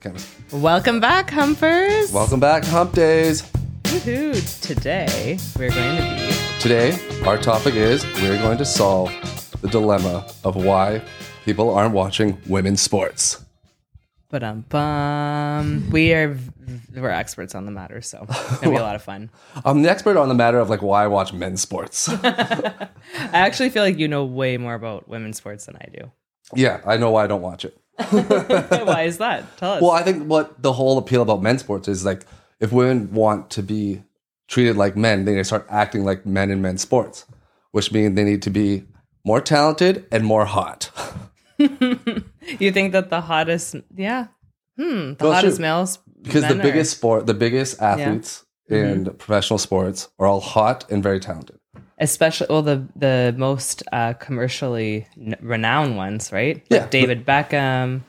Kind of. Welcome back, Humpers. Welcome back, Hump Days. Woohoo. Today, we're going to be. Today, our topic is we're going to solve the dilemma of why people aren't watching women's sports. But um, bum. We are we're experts on the matter, so it's gonna be a lot of fun. I'm the expert on the matter of like why I watch men's sports. I actually feel like you know way more about women's sports than I do. yeah, I know why I don't watch it. Why is that? Tell us. Well, I think what the whole appeal about men's sports is like if women want to be treated like men, they need to start acting like men in men's sports, which means they need to be more talented and more hot. you think that the hottest, yeah, hmm, the Well, hottest true. males Because the are- biggest sport, the biggest athletes in Mm-hmm. professional sports are all hot and very talented. Especially well the the most uh, commercially n- renowned ones, right? Yeah. Like David Beckham.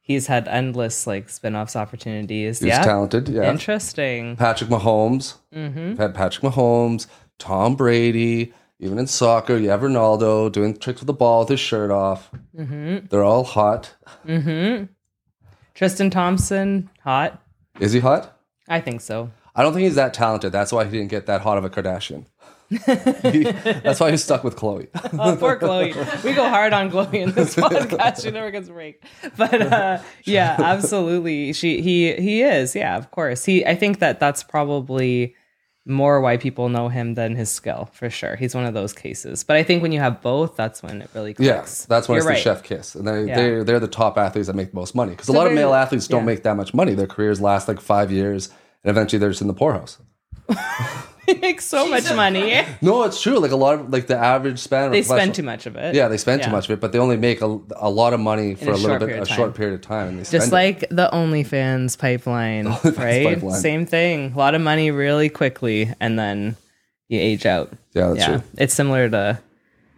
He's had endless like spin-offs opportunities. He's yeah, talented. Yeah. interesting. Patrick Mahomes. Mm-hmm. We've had Patrick Mahomes, Tom Brady, even in soccer, you have Ronaldo doing tricks with the ball with his shirt off. Mm-hmm. They're all hot. Hmm. Tristan Thompson, hot. Is he hot? I think so. I don't think he's that talented. That's why he didn't get that hot of a Kardashian. That's why he's stuck with Khloe. Oh, poor Khloe. We go hard on Khloe in this podcast. She never gets a break. But uh, yeah, absolutely. She he he is. Yeah, of course. He. I think that that's probably more why people know him than his skill for sure. He's one of those cases. But I think when you have both, that's when it really clicks. Yes, that's when You're it's right. the chef kiss, and they Yeah. they're they're the top athletes that make the most money. Because a lot of male athletes don't yeah. make that much money. Their careers last like five years, and eventually they're just in the poorhouse. They make so much money. No, it's true. Like a lot of like the average span. They spend too much of it. Yeah, they spend too much of it, but they only make a, a lot of money for a a, little bit, a short period of time. And they Just spend it. like the OnlyFans pipeline, right? pipeline. Same thing. A lot of money really quickly, and then you age out. Yeah, that's yeah, true. it's similar to,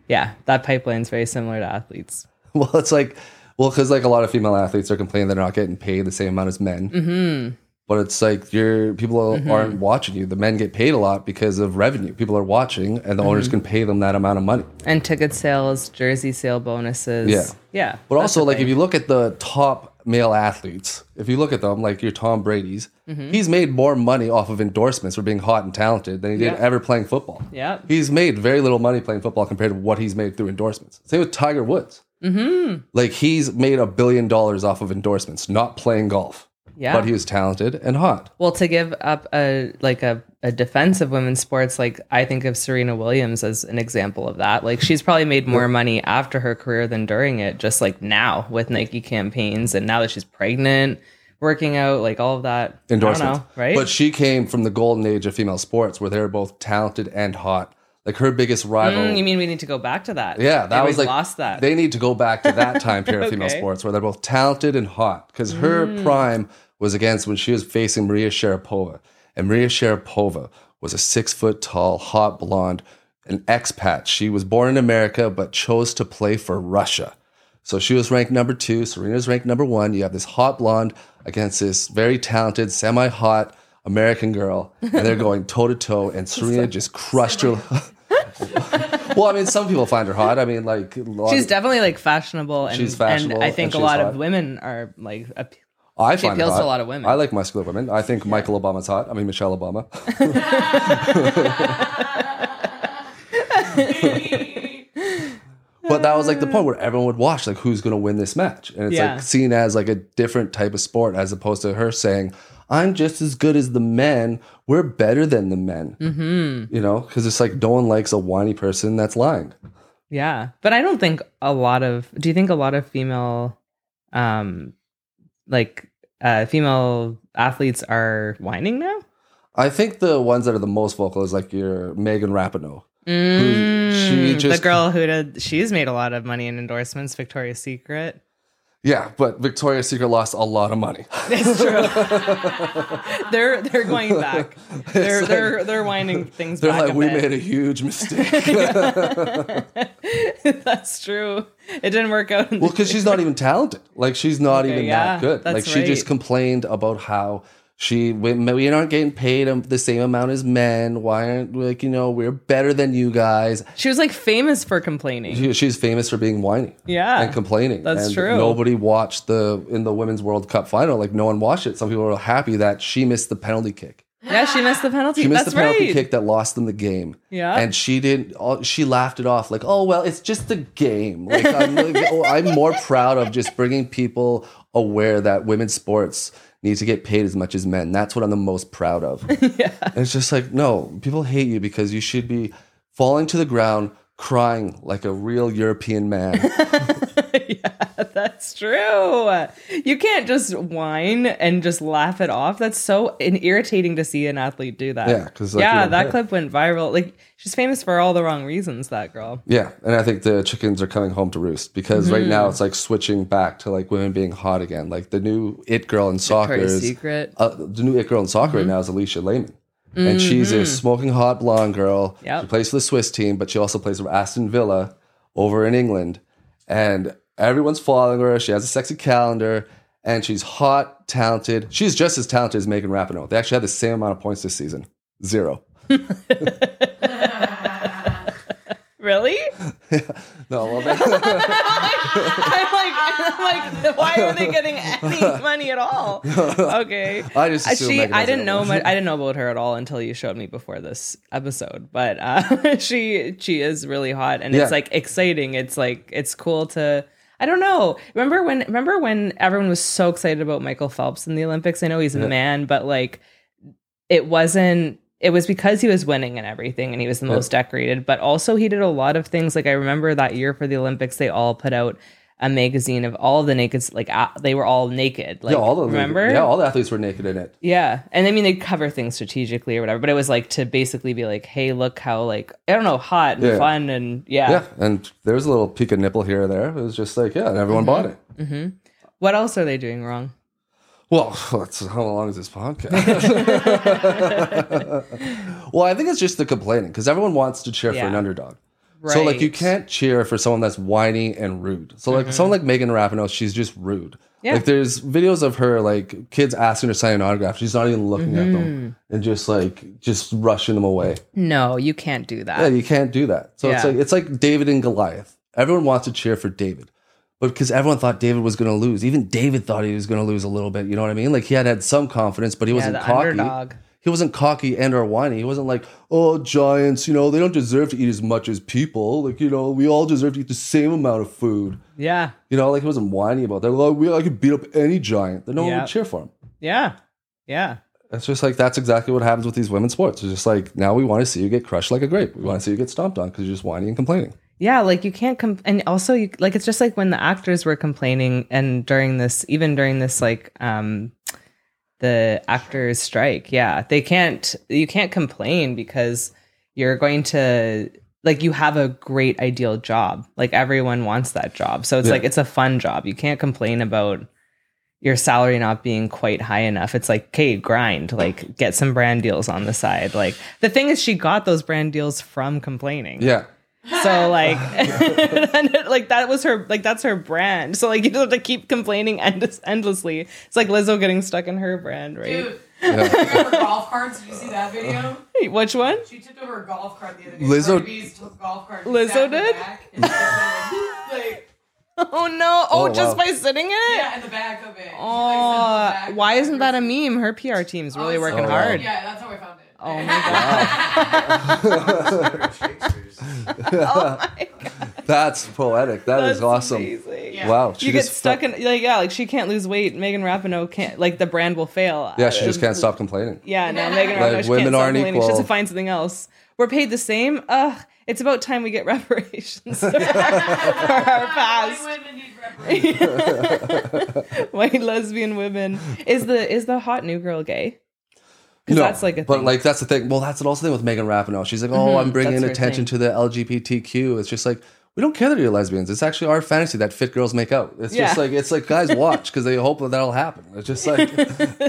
yeah, that pipeline's very similar to athletes. Well, it's like, well, because like a lot of female athletes are complaining they're not getting paid the same amount as men. Mm-hmm. But it's like you're people Mm-hmm. aren't watching you. The men get paid a lot because of revenue. People are watching, and the Mm-hmm. owners can pay them that amount of money. And ticket sales, jersey sale bonuses. Yeah. yeah. But also, like thing. if you look at the top male athletes, if you look at them, like your Tom Brady's, Mm-hmm. he's made more money off of endorsements for being hot and talented than he did Yeah. ever playing football. Yeah. he's made very little money playing football compared to what he's made through endorsements. Same with Tiger Woods. Mm-hmm. Like he's made a billion dollars off of endorsements, not playing golf. Yeah. but he was talented and hot. Well, to give up a like a, a defense of women's sports, like I think of Serena Williams as an example of that. Like she's probably made more money after her career than during it, just like now with Nike campaigns and now that she's pregnant, working out, like all of that. I don't Endorsements, know, right? But she came from the golden age of female sports, where they were both talented and hot. Like her biggest rival. Mm, you mean we need to go back to that? Yeah, that was like lost that. They need to go back to that time period of female Mm. sports where they're both talented and hot. Because her prime was against when she was facing Maria Sharapova, and Maria Sharapova was a six foot tall, hot blonde, an expat. She was born in America but chose to play for Russia. So she was ranked number two. Serena's ranked number one. You have this hot blonde against this very talented, semi hot American girl, and they're going toe to toe. And Serena just crushed her. well, I mean, some people find her hot. I mean, like she's of- definitely like fashionable, and, She's fashionable and I and think a lot hot. of women are like ap- I she find appeals to a lot of women. I like muscular women. I think Michael Obama's hot. I mean, Michelle Obama. but that was like the point where everyone would watch, like, who's going to win this match, and it's Yeah. like seen as like a different type of sport, as opposed to her saying, "I'm just as good as the men. We're better than the men." Mm-hmm. You know, because it's like no one likes a whiny person that's lying. Yeah, but I don't think a lot of. Do you think a lot of female, um, like uh, female athletes are whining now? I think the ones that are the most vocal is like your Megan Rapinoe. Mm, she the girl who did. She's made a lot of money in endorsements. Victoria's Secret. Yeah, but Victoria's Secret lost a lot of money. It's true. they're they're going back. They're like- they're they're winding things They're back. like, we bit. made a huge mistake. That's true. It didn't work out. well, because she's not even talented. Like, she's not Okay, even yeah, that good. Like, she just complained about how She we, we aren't getting paid um, the same amount as men. Why aren't like you know we're better than you guys? She was like famous for complaining. She, she's famous for being whiny. Yeah. and complaining. That's and true. Nobody watched the in the women's World Cup final. Like no one watched it. Some people were happy that she missed the penalty kick. yeah, she missed the penalty. She missed That's the penalty right. kick that lost them the game. Yeah. and she didn't. She laughed it off like, "Oh well, it's just a game." Like I'm, like, oh, I'm more proud of just bringing people aware that women's sports need to get paid as much as men. That's what I'm the most proud of. yeah, and it's just like, no, people hate you because you should be falling to the ground, crying like a real European man. yeah, that's true. You can't just whine and just laugh it off. That's so irritating to see an athlete do that. Yeah, 'cause, like, yeah, that care. clip went viral. Like she's famous for all the wrong reasons. That girl. Yeah, and I think the chickens are coming home to roost because right Mm-hmm. now it's like switching back to like women being hot again. Like the new it girl in soccer is Secret. uh, the new it girl in soccer Mm-hmm. right now is Alisha Lehmann, and she's a smoking hot blonde girl. Yep. She plays for the Swiss team, but she also plays for Aston Villa over in England, and everyone's following her. She has a sexy calendar. And she's hot, talented. She's just as talented as Megan Rapinoe. They actually had the same amount of points this season. Zero. Really? Yeah. No, well, they, I'm like, I'm like, why are they getting any money at all? Okay. I just Uh, she I didn't know much, I didn't know about her at all until you showed me before this episode. But uh, she she is really hot and Yeah. it's like exciting. It's like it's cool to I don't know. Remember when remember when everyone was so excited about Michael Phelps in the Olympics? I know he's a man, but like it wasn't it was because he was winning and everything and he was the most decorated, but also he did a lot of things. Like I remember that year for the Olympics, they all put out a magazine of all the naked, like uh, they were all naked. Like, yeah, all the remember? Yeah, all the athletes were naked in it. Yeah. And I mean, they cover things strategically or whatever, but it was like to basically be like, hey, look how, like, I don't know, hot and Yeah. fun. And yeah. Yeah, and there was a little peek of nipple here or there. It was just like, yeah, and everyone bought it. What else are they doing wrong? Well, that's, how long is this podcast? well, I think it's just the complaining because everyone wants to cheer for an underdog. So like you can't cheer for someone that's whiny and rude. So like mm-hmm. someone like Megan Rapinoe, she's just rude. Yeah. Like there's videos of her like kids asking her to sign an autograph. She's not even looking at them mm-hmm. and just like just rushing them away. No, you can't do that. Yeah, you can't do that. So it's like it's like David and Goliath. Everyone wants to cheer for David. But because everyone thought David was going to lose, even David thought he was going to lose a little bit. You know what I mean? Like he had had some confidence, but he Yeah, wasn't cocky. underdog. He wasn't cocky and or whiny. He wasn't like, oh, giants, you know, they don't deserve to eat as much as people. Like, you know, we all deserve to eat the same amount of food. Yeah. You know, like he wasn't whiny about that. Like, we, I could beat up any giant. Then no one would cheer for him. Yeah. Yeah. It's just like that's exactly what happens with these women's sports. It's just like now we want to see you get crushed like a grape. We want to see you get stomped on because you're just whiny and complaining. Yeah, like you can't com- and also you like it's just like when the actors were complaining and during this even during this like um the actors strike. Yeah, they can't you can't complain because you're going to like you have a great ideal job. Like everyone wants that job. So it's Yeah. like it's a fun job. You can't complain about your salary not being quite high enough. It's like, okay, grind, like get some brand deals on the side. Like the thing is she got those brand deals from complaining. Yeah. So like, and it- like that was her like that's her brand. So like you don't have to keep complaining end- endlessly. It's like Lizzo getting stuck in her brand, right? Dude, she took over golf carts. Did you see that video? Hey, Which one? She took over a golf cart the other day. Lizzo- took golf cart. Lizzo sat in the did? back like, Oh no! Oh, Oh, just wow. by sitting in it. yeah, in the back of it. She, like, sat in the Oh, why isn't that a meme? Her PR team's really Oh, working oh, so- Oh, wow. hard. Yeah, that's how I found it. Oh my god! Oh oh That's poetic. That is That's awesome. Yeah. Wow. She You get just stuck in like yeah, like she can't lose weight. Megan Rapinoe can't like the brand will fail. Yeah, she just can't stop complaining. Yeah, no, Megan Like, Rapinoe, she women can't stop aren't complaining. She has to find something else. We're paid the same. Ugh, it's about time we get reparations for our past. White women need reparations. White lesbian women. Is the is the hot new girl gay? Because No, that's like a but thing. like that's the thing. Well, that's also the thing with Megan Rapinoe. She's like, oh, mm-hmm. I'm bringing attention to the LGBTQ. It's just like we don't care that you're lesbians. It's actually our fantasy that fit girls make out. It's just like it's like guys watch because they hope that that'll happen. It's just like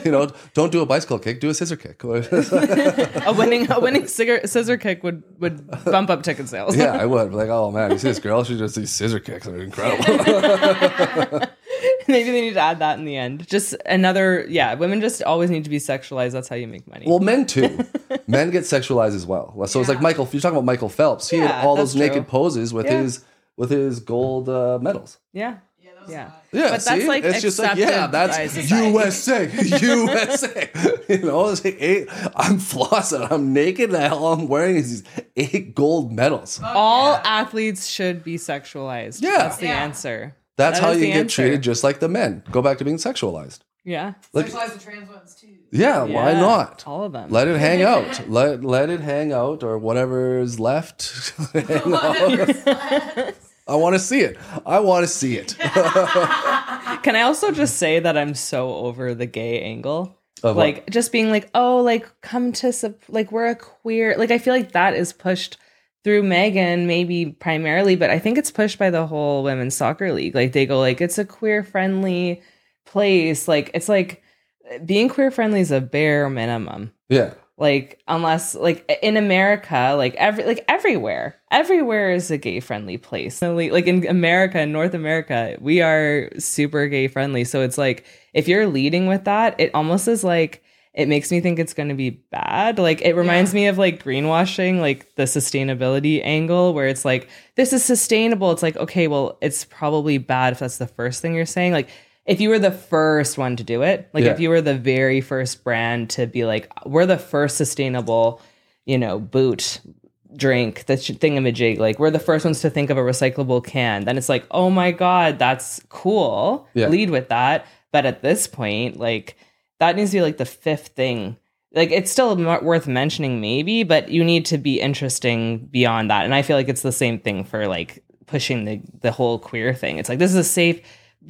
you know, don't do a bicycle kick, do a scissor kick. a winning a winning scissor, scissor kick would would bump up ticket sales. yeah, I would. Like, oh man, you see this girl? She just these scissor kicks are incredible. Maybe they need to add that in the end. Just another, yeah. Women just always need to be sexualized. That's how you make money. Well, men too. men get sexualized as well. So it's like Michael. You're talking about Michael Phelps, he Yeah, had all those that's true. naked poses with Yeah. his with his gold uh, medals. yeah, Yeah, yeah. hot. Yeah, But that's, see? like, it's just like yeah, accepted by that's society. USA, USA. you know, it's like eight. I'm flossing. I'm naked. And all I'm wearing is these eight gold medals. All yeah. athletes should be sexualized. Yeah. that's the Yeah. answer. That's That how is you the get answer. treated, just like the men. Go back to being sexualized. Yeah, Like, Sexualize the trans ones too. yeah, why Yeah. not? All of them. Let it hang out. Let let it hang out, or whatever is left. hang out. I want to see it. I want to see it. Can I also just say that I'm so over the gay angle? Of what? like just being like, oh, like come to sup- like we're a queer. Like I feel like that is pushed through Megan, maybe primarily, but I think it's pushed by the whole women's soccer league. Like they go like it's a queer friendly place. Like it's like eh, being queer friendly is a bare minimum yeah, like unless like in america like every like everywhere everywhere is a gay friendly place like like in america in north america we are super gay friendly so it's like if you're leading with that it almost is like it makes me think it's going to be bad. Like it reminds me of like greenwashing like the sustainability angle where it's like this is sustainable. It's like okay well it's probably bad if that's the first thing you're saying. Like if you were the first one to do it like Yeah. if you were the very first brand to be like we're the first sustainable you know boot drink the sh- thingamajig like we're the first ones to think of a recyclable can then it's like oh my god that's cool. Yeah. lead with that. But at this point like that needs to be like the fifth thing like it's still m- worth mentioning maybe but you need to be interesting beyond that and i feel like it's the same thing for like pushing the the whole queer thing it's like this is a safe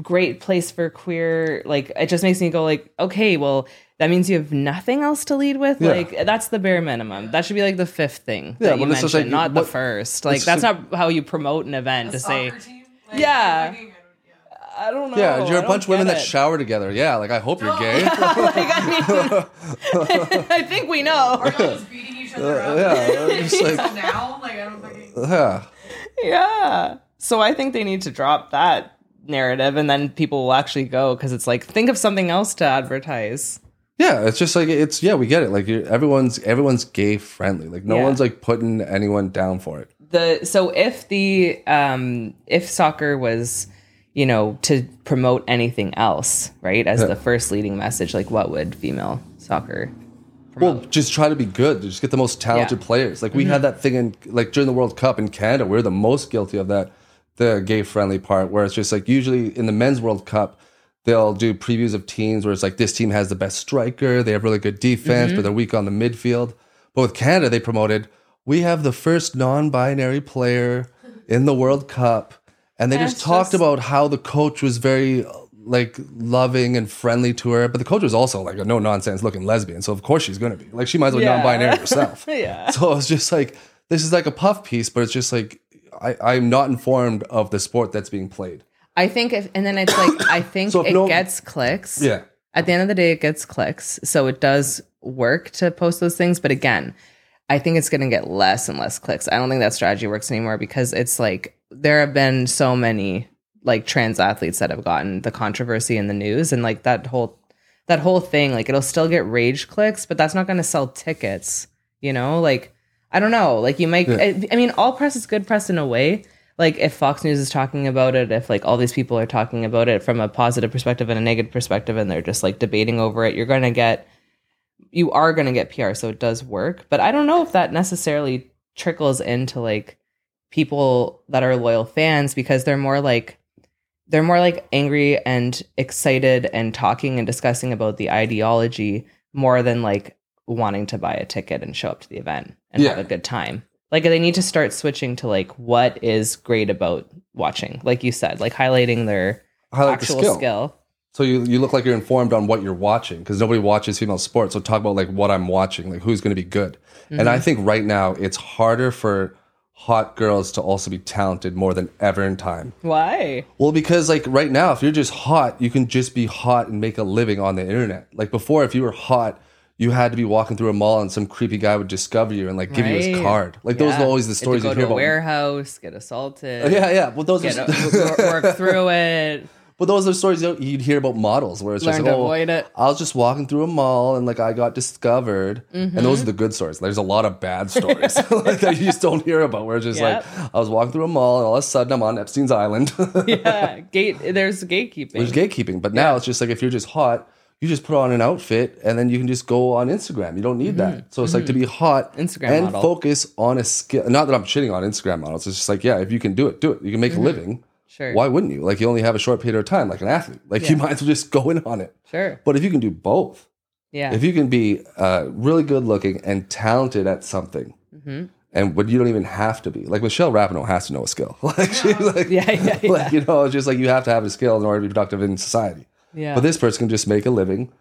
great place for queer like it just makes me go like okay well that means you have nothing else to lead with Yeah. like that's the bare minimum that should be like the fifth thing Yeah, that you well, it's just mentioned like, not the first like that's just- not how you promote an event to say team? Like, Yeah. fucking- yeah. I don't know yeah. You're a bunch of women get that it. shower together. Yeah, like I hope you're gay. like, I, mean, I think we know Are y'all just beating each other up? yeah, just like- now, like I don't think. yeah. Yeah. So I think they need to drop that narrative and then people will actually go because it's like, think of something else to advertise. Yeah, it's just like it's yeah, we get it. Like you're, everyone's everyone's gay friendly. Like no Yeah. one's like putting anyone down for it. The so if the um if soccer was, you know, to promote anything else, right, as Yeah. the first leading message, like what would female soccer Well, just try to be good. Just get the most talented Yeah. players. Like we had mm-hmm. that thing in like during the World Cup in Canada. We're the most guilty of that, the gay friendly part, where it's just like usually in the men's World Cup, they'll do previews of teams where it's like this team has the best striker, they have really good defense, but mm-hmm. they're weak on the midfield. But with Canada, they promoted we have the first non-binary player in the World Cup, and they just talked just- about how the coach was very like loving and friendly to her, but the coach was also like a no nonsense looking lesbian. So of course she's gonna be like she might as well Yeah. non-binary herself. Yeah. So it's just like this is like a puff piece, but it's just like I, I'm not informed of the sport that's being played. I think if, and then it's like, I think So it no- gets clicks. Yeah. at the end of the day, it gets clicks. So it does work to post those things. But again, I think it's going to get less and less clicks. I don't think that strategy works anymore because it's like there have been so many like trans athletes that have gotten the controversy in the news and like that whole that whole thing like it'll still get rage clicks but that's not going to sell tickets you know? Like i don't know. Like you might I, I mean all press is good press in a way. Like if fox news is talking about it if like all these people are talking about it from a positive perspective and a negative perspective and they're just like debating over it you're going to get you are going to get pr so it does work. But i don't know if that necessarily trickles into like people that are loyal fans because they're more like they're more like angry and excited and talking and discussing about the ideology more than like wanting to buy a ticket and show up to the event and have a good time. Like they need to start switching to like what is great about watching, like you said, like highlighting their Highlight the actual skill. skill. So you you look like you're informed on what you're watching because nobody watches female sports. So talk about like what I'm watching, like who's going to be good. And Mm-hmm. I think right now it's harder for hot girls to also be talented more than ever in time. Why? Well, because like right now, if you're just hot, you can just be hot and make a living on the internet. Like before, if you were hot, you had to be walking through a mall and some creepy guy would discover you and like give you his card. Like those Yeah. are always the stories go you to hear a about. warehouse, get assaulted, Yeah, yeah. Well, those get are work through it. But those are stories you- you'd hear about models where it's Learn just to oh, avoid it. I was just walking through a mall and like I got discovered, and Mm-hmm. those are the good stories. There's a lot of bad stories like that you just don't hear about. Where it's just Yep. like I was walking through a mall and all of a sudden I'm on Epstein's island. yeah, gate. There's gatekeeping. There's gatekeeping, but now it's just like if you're just hot, you just put on an outfit and then you can just go on Instagram. You don't need that. So it's like to be hot Mm-hmm. Instagram and model. focus on a skill. Not that I'm shitting on Instagram models. It's just like yeah, if you can do it, do it. You can make a living. Sure. Why wouldn't you? Like you only have a short period of time, like an athlete. Like you might as well just go in on it. Sure. But if you can do both, Yeah. if you can be uh, really good looking and talented at something, Mm-hmm. and but you don't even have to be like Michelle Rapinoe has to know a skill. like she's like, Yeah, yeah, yeah. like you know, it's just like you have to have a skill in order to be productive in society. yeah. But this person can just make a living,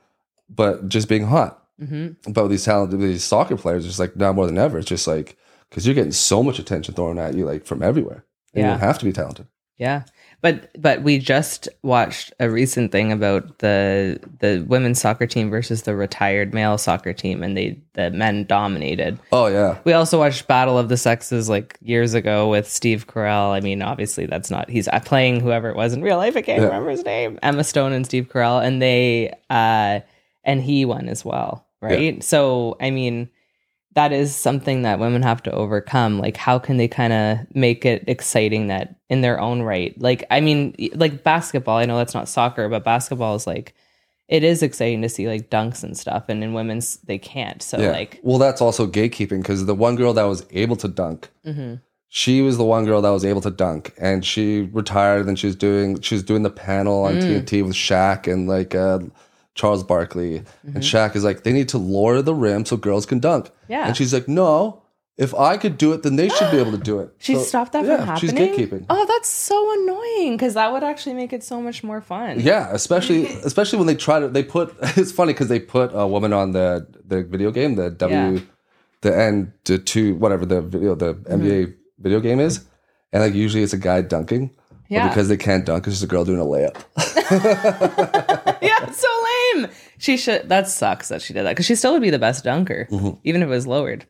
but just being hot. Mm-hmm. But with these talented these soccer players, it's like now more than ever. It's just like because you're getting so much attention thrown at you, like from everywhere. And You don't have to be talented. Yeah. But but we just watched a recent thing about the the women's soccer team versus the retired male soccer team and they the men dominated. Oh yeah, We also watched Battle of the Sexes like years ago with Steve Carell. I mean, obviously that's not he's playing whoever it was in real life. I can't Yeah. remember his name. Emma Stone and Steve Carell, and they uh and he won as well, right? So I mean, that is something that women have to overcome. Like, how can they kind of make it exciting that in their own right? Like, I mean, like basketball. I know that's not soccer, but basketball is like. It is exciting to see like dunks and stuff, and in women's they can't. So yeah. like, well, that's also gatekeeping because the one girl that was able to dunk, mhm. she was the one girl that was able to dunk, and she retired. And she was doing she was doing the panel on TNT with Shaq and like uh, Charles Barkley. And mm-hmm. Shaq is like, they need to lower the rim so girls can dunk. Yeah. And she's like, no, if I could do it, then they should be able to do it. She So, stopped that yeah, from happening. She's gatekeeping. Oh, that's so annoying because that would actually make it so much more fun. Yeah, especially especially when they try to they put it's funny because they put a woman on the the video game the W Yeah. the N to two whatever the video the mm-hmm. NBA video game is, and like usually it's a guy dunking. Yeah. because they can't dunk, it's just a girl doing a layup. yeah, it's so lame. She should. That sucks that she did that because she still would be the best dunker, even if it was lowered.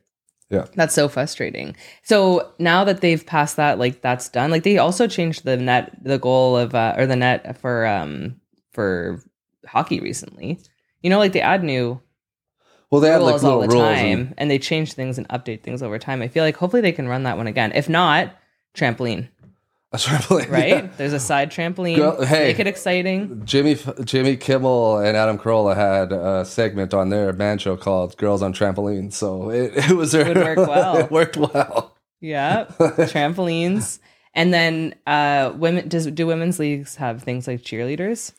Yeah. That's so frustrating. So now that they've passed that, like that's done. Like they also changed the net, the goal of uh, or the net for um for hockey recently. You know, like they add new Well, they rules like all the rules. time, And, and they change things and update things over time. I feel like hopefully they can run that one again. If not, trampoline. a trampoline, right? yeah. There's a side trampoline. Girl- hey. Make it exciting. Jimmy Jimmy Kimmel and Adam Carolla had a segment on their man show called "Girls on Trampolines," so it, it was would work well. it worked well. Yeah. Trampolines. And then uh women does do women's leagues have things like cheerleaders?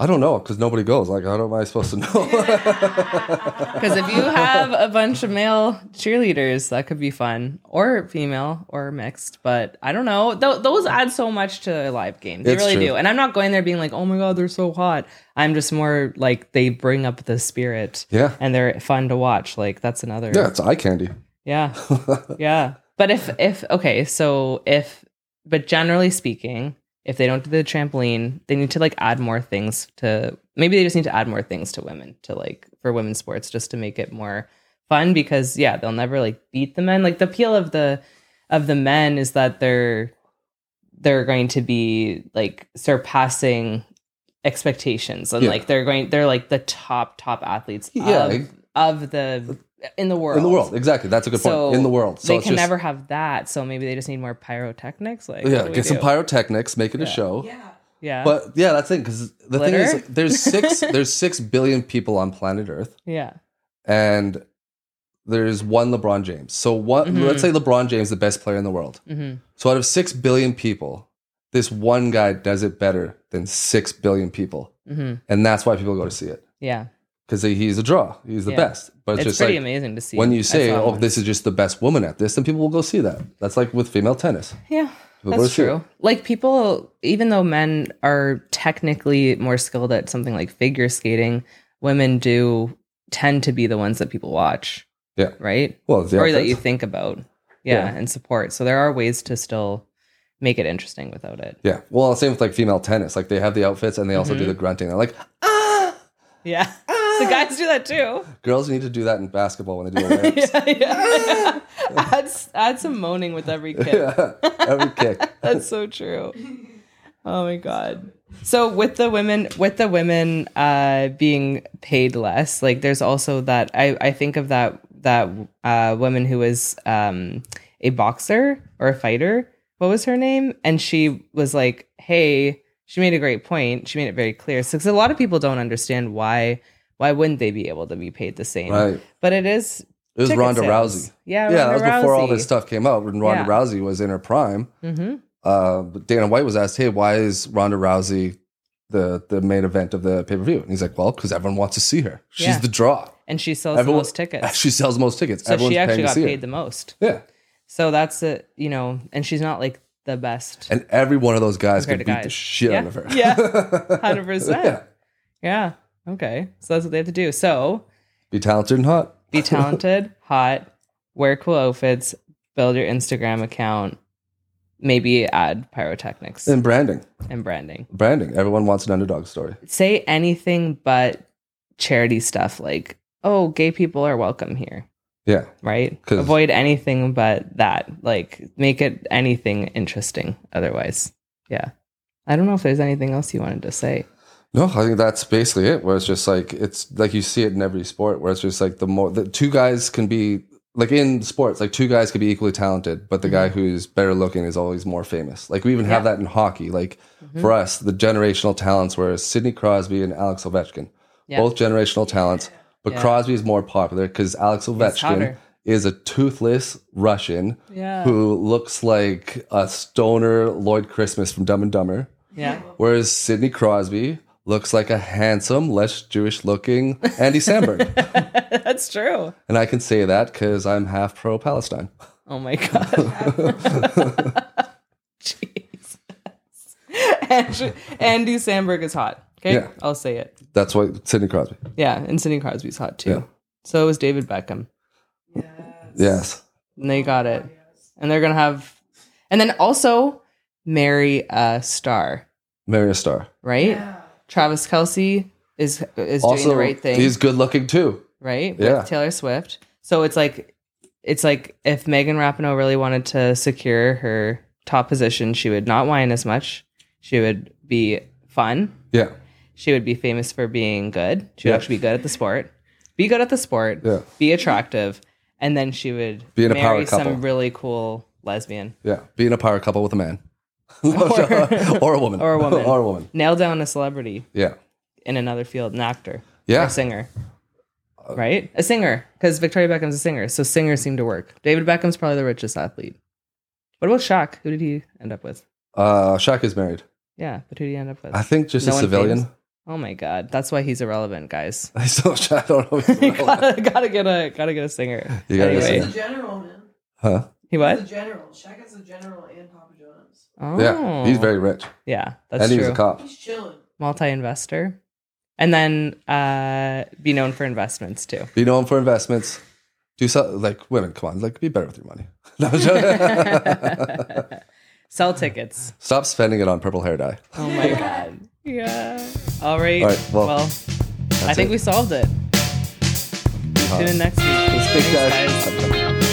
I don't know because nobody goes. Like, how am I supposed to know? Because if you have a bunch of male cheerleaders, that could be fun. Or female or mixed. But I don't know. Th- those add so much to a live game. They It's really true. do. And I'm not going there being like, oh my God, they're so hot. I'm just more like they bring up the spirit. yeah, And they're fun to watch. Like that's another yeah, it's eye candy. Yeah. yeah. But if if okay, so if but generally speaking, if they don't do the trampoline, they need to like add more things to maybe they just need to add more things to women to like for women's sports just to make it more fun because yeah, they'll never like beat the men. Like the appeal of the of the men is that they're they're going to be like surpassing expectations and Yeah. like they're going they're like the top top athletes Yeah, of, ex- of the in the world In the world, exactly. That's a good so point. In the world, so they can just, never have that. So maybe they just need more pyrotechnics. Like, what yeah, do get some pyrotechnics, make it a show. Yeah. Yeah, But yeah, that's it. because the thing Glitter? is, there's six there's six billion people on planet Earth, yeah, and there's one LeBron James. So what? Mhm. Let's say LeBron James the best player in the world. hmm So out of six billion people, this one guy does it better than six billion people, hmm and that's why people go to see it yeah. Because he's a draw. He's the Yeah. best. But it's, It's, just pretty like amazing to see. when you say, "Oh, one. this is just the best woman at this," then people will go see that. That's like with female tennis. yeah, People that's true. Like people, even though men are technically more skilled at something like figure skating, women do tend to be the ones that people watch. Yeah. right. Well, or that you think about. Yeah, Yeah. and support. So there are ways to still make it interesting without it. Yeah. Well, same with like female tennis. Like they have the outfits and they also Mm-hmm. do the grunting. They're like, ah. Yeah, the guys do that too. Girls need to do that in basketball when they do layups. yeah, yeah. add, add some moaning with every kick. yeah. Every kick. That's so true. Oh my god. So with the women with the women uh being paid less, like there's also that I I think of that that uh woman who was um a boxer or a fighter. What was her name? And she was like, "Hey, she made a great point. She made it very clear." So 'cause a lot of people don't understand why why wouldn't they be able to be paid the same? Right. But it is It was Ronda sales. Rousey. Yeah, yeah, that Ronda was before all this stuff came out. When Ronda Yeah. Rousey was in her prime, hmm uh, but Dana White was asked, "Hey, why is Ronda Rousey the the main event of the pay per view?" And he's like, "Well, because everyone wants to see her. She's Yeah. the draw. And she sells Everyone- the most tickets. She sells the most tickets. So Everyone's she actually got paid her. the most. yeah, So that's it, you know, and she's not like the best. and every one of those guys to beat the shit yeah. out of her. Yeah. Hundred percent. Yeah. Yeah. Okay. So that's what they have to do. So Be talented and hot. be talented, hot, wear cool outfits, build your Instagram account, maybe add pyrotechnics And branding. and branding. Branding. Everyone wants an underdog story. Say anything but charity stuff like, oh, gay people are welcome here. Yeah. Right? Avoid anything but that. Like make it anything interesting otherwise. Yeah. I don't know if there's anything else you wanted to say. No, I think that's basically it. Where it's just like it's like you see it in every sport, where it's just like the more the two guys can be like in sports, like two guys can be equally talented, but the guy who's better looking is always more famous. Like we even have Mm-hmm. That in hockey. Like for us, the generational talents were Sidney Crosby and Alex Ovechkin, Yeah. both generational talents. But Yeah. Crosby is more popular because Alex Ovechkin is a toothless Russian Yeah. who looks like a stoner Lloyd Christmas from Dumb and Dumber. Yeah. Whereas Sidney Crosby looks like a handsome, less Jewish looking Andy Samberg. That's true. and I can say that because I'm half pro Palestine. Oh my god. Jesus. Andy, Andy Samberg is hot. Okay, Yeah. I'll say it. That's why Sidney Crosby. Yeah, and Sidney Crosby's hot too. Yeah. So is David Beckham. Yes. And they got it. And they're gonna have, and then also marry a star, Marry a star. right? Travis Kelce is is doing the right thing, he's good looking too. right? Yeah. With Taylor Swift. So it's like, it's like if Megan Rapinoe really wanted to secure her top position, she would not whine as much. She would be fun. Yeah. She would be famous for being good. She would Yeah. actually be good at the sport. Be good at the sport. Yeah. Be attractive, and then she would Be in a power marry couple. some really cool lesbian. Yeah. Being a power couple with a man. or, a woman. Or a woman. or a woman. Nail down a celebrity Yeah. in another field, an actor, Yeah. or a singer, right? A singer, because Victoria Beckham's a singer, so singers seem to work. David Beckham's probably the richest athlete. What about Shaq? Who did he end up with? Uh, Shaq is married. Yeah, but who did he end up with? I think just No a one civilian. famous? Oh my god, that's why he's irrelevant, guys. I still I don't know. if he's relevant. gotta, gotta get a gotta get a singer. You gotta get a anyway, singer. He's a general, man. Huh? He He's a general. Shaq is a general and Papa John's. Oh, Yeah. He's very rich. yeah. That's and he true. was a cop. He's chilling. Multi-investor, and then uh, be known for investments too. Be known for investments. Do so like women. Come on, like be better with your money. No, I'm joking. Sell tickets. Stop spending it on purple hair dye. Oh my god. Yeah. All right. All right, well, well, I think it. we solved it. Tune in next week. Thanks, Thanks, guys. guys.